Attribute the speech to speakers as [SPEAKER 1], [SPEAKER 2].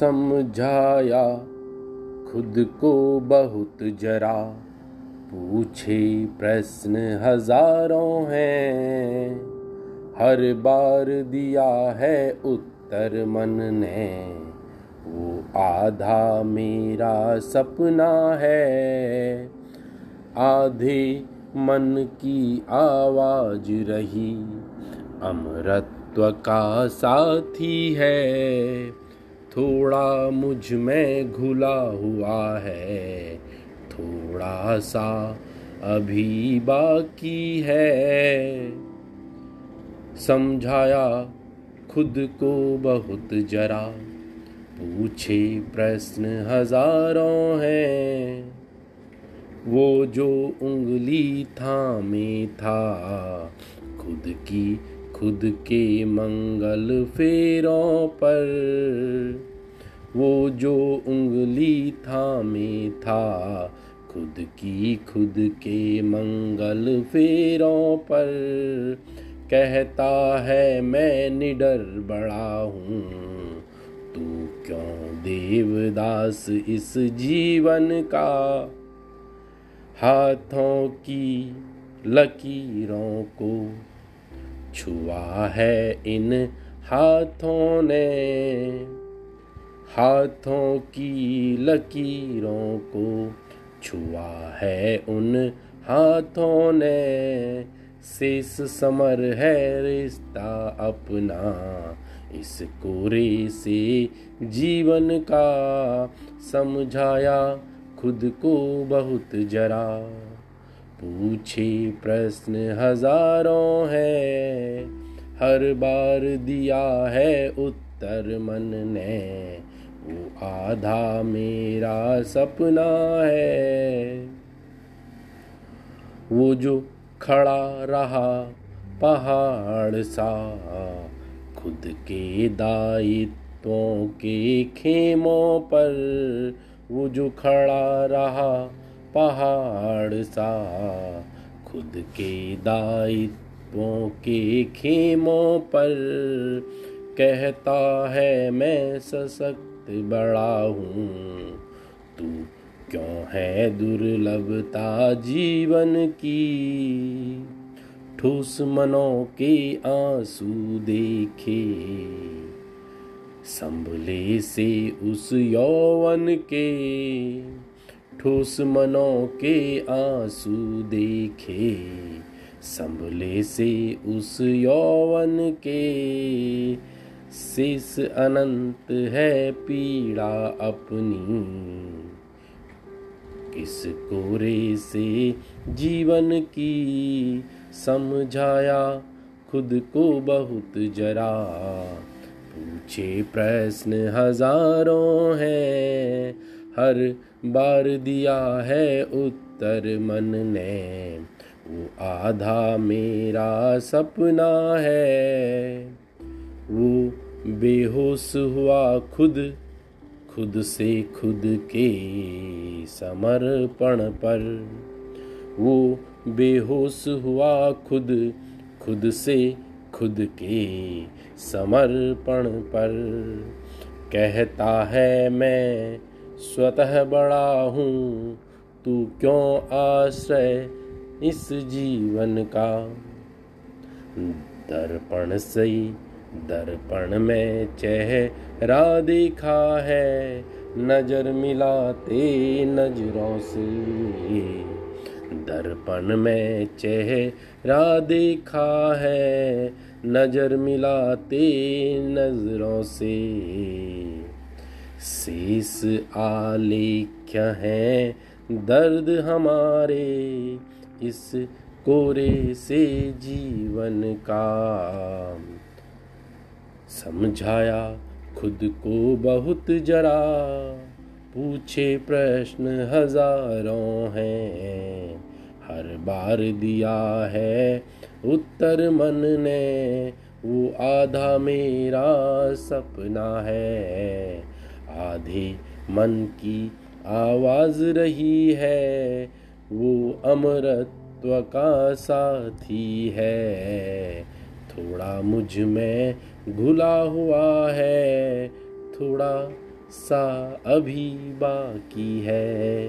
[SPEAKER 1] समझाया, खुद को बहुत जरा। पूछे प्रश्न हज़ारों हैं, हर बार दिया है उत्तर मन ने वो आधा मेरा सपना है, आधे मन की आवाज़ रही। अमरत्व का साथी है थोड़ा मुझमें घुला हुआ है, थोड़ा सा अभी बाकी है। समझाया खुद को बहुत जरा, पूछे प्रश्न हज़ारों हैं। वो जो उंगली थामे था, खुद की खुद के मंगल फेरों पर। वो जो उंगली थामे था, खुद की खुद के मंगल फेरों पर। कहता है, मैं निडर बड़ा हूँ। तू क्यों देवदास इस जीवन का? हाथों की लकीरों को छुआ है इन हाथों ने। हाथों की लकीरों को छुआ है उन हाथों ने। शेष समर है रिश्ता अपना इस कोरे से जीवन का समझाया खुद को बहुत जरा। पूछे प्रश्न हज़ारों है। हर बार दिया है उत्तर मन ने। वो आधा मेरा सपना है। वो जो खड़ा रहा पहाड़ सा, खुद के दायित्वों के खेमों पर, वो जो खड़ा रहा पहाड़ सा, खुद के दायित्वों के खेमों पर कहता है, मैं सशक्त बड़ा हूँ। तू क्यों है दुर्लभता जीवन की? ठूस मनों के आँसू देखे, संभले से उस यौवन के ठोस मनों के आँसू देखे, संभले से उस यौवन के। शेष अनंत है पीड़ा अपनी, किस कोरे से जीवन की। समझाया खुद को बहुत जरा, पूछे प्रश्न हज़ारों हैं हर बार दिया है उत्तर मन ने। वो आधा मेरा सपना है। वो बेहोश हुआ खुद खुद से खुद के समर्पण पर। वो बेहोश हुआ खुद खुद से खुद के समर्पण पर। कहता है मैं स्वतः बड़ा हूँ, तू क्यों आश्रय इस जीवन का? दर्पण सही दर्पण में चेहरा देखा है, नज़र मिलाते नज़रों से। दर्पण में चेहरा देखा है, नज़र मिलाते नज़रों से। शेष आलेख्य है, दर्द हमारे। इस कोरे से जीवन का समझाया खुद को बहुत जरा। पूछे प्रश्न हज़ारों हैं, हर बार दिया है उत्तर मन ने। वो आधा मेरा सपना है आधे मन की आवाज़ रही है, वो अमरत्व का साथी है। थोड़ा मुझमें घुला हुआ है, थोड़ा सा अभी बाकी है।